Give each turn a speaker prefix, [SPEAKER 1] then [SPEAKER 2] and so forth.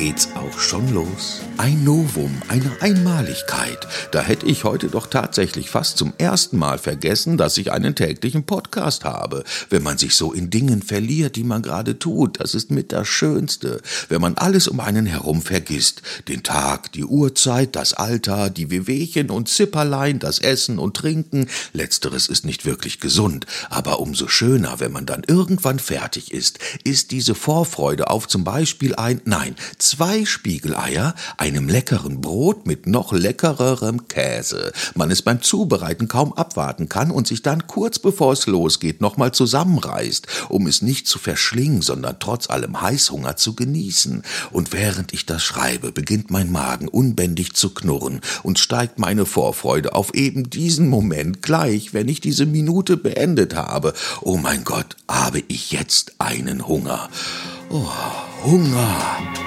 [SPEAKER 1] geht's auch schon los. Ein Novum, eine Einmaligkeit. Da hätte ich heute doch tatsächlich fast zum ersten Mal vergessen, dass ich einen täglichen Podcast habe. Wenn man sich so in Dingen verliert, die man gerade tut, das ist mit das Schönste. Wenn man alles um einen herum vergisst. Den Tag, die Uhrzeit, das Alter, die Wehwehchen und Zipperlein, das Essen und Trinken. Letzteres ist nicht wirklich gesund. Aber umso schöner, wenn man dann irgendwann fertig ist, ist diese Vorfreude auf zum Beispiel ein, nein, zwei Spiegeleier, einem leckeren Brot mit noch leckererem Käse. Man es beim Zubereiten kaum abwarten kann und sich dann kurz bevor es losgeht nochmal zusammenreißt, um es nicht zu verschlingen, sondern trotz allem Heißhunger zu genießen. Und während ich das schreibe, beginnt mein Magen unbändig zu knurren und steigt meine Vorfreude auf eben diesen Moment gleich, wenn ich diese Minute beendet habe. Oh mein Gott, habe ich jetzt einen Hunger. Oh, Hunger.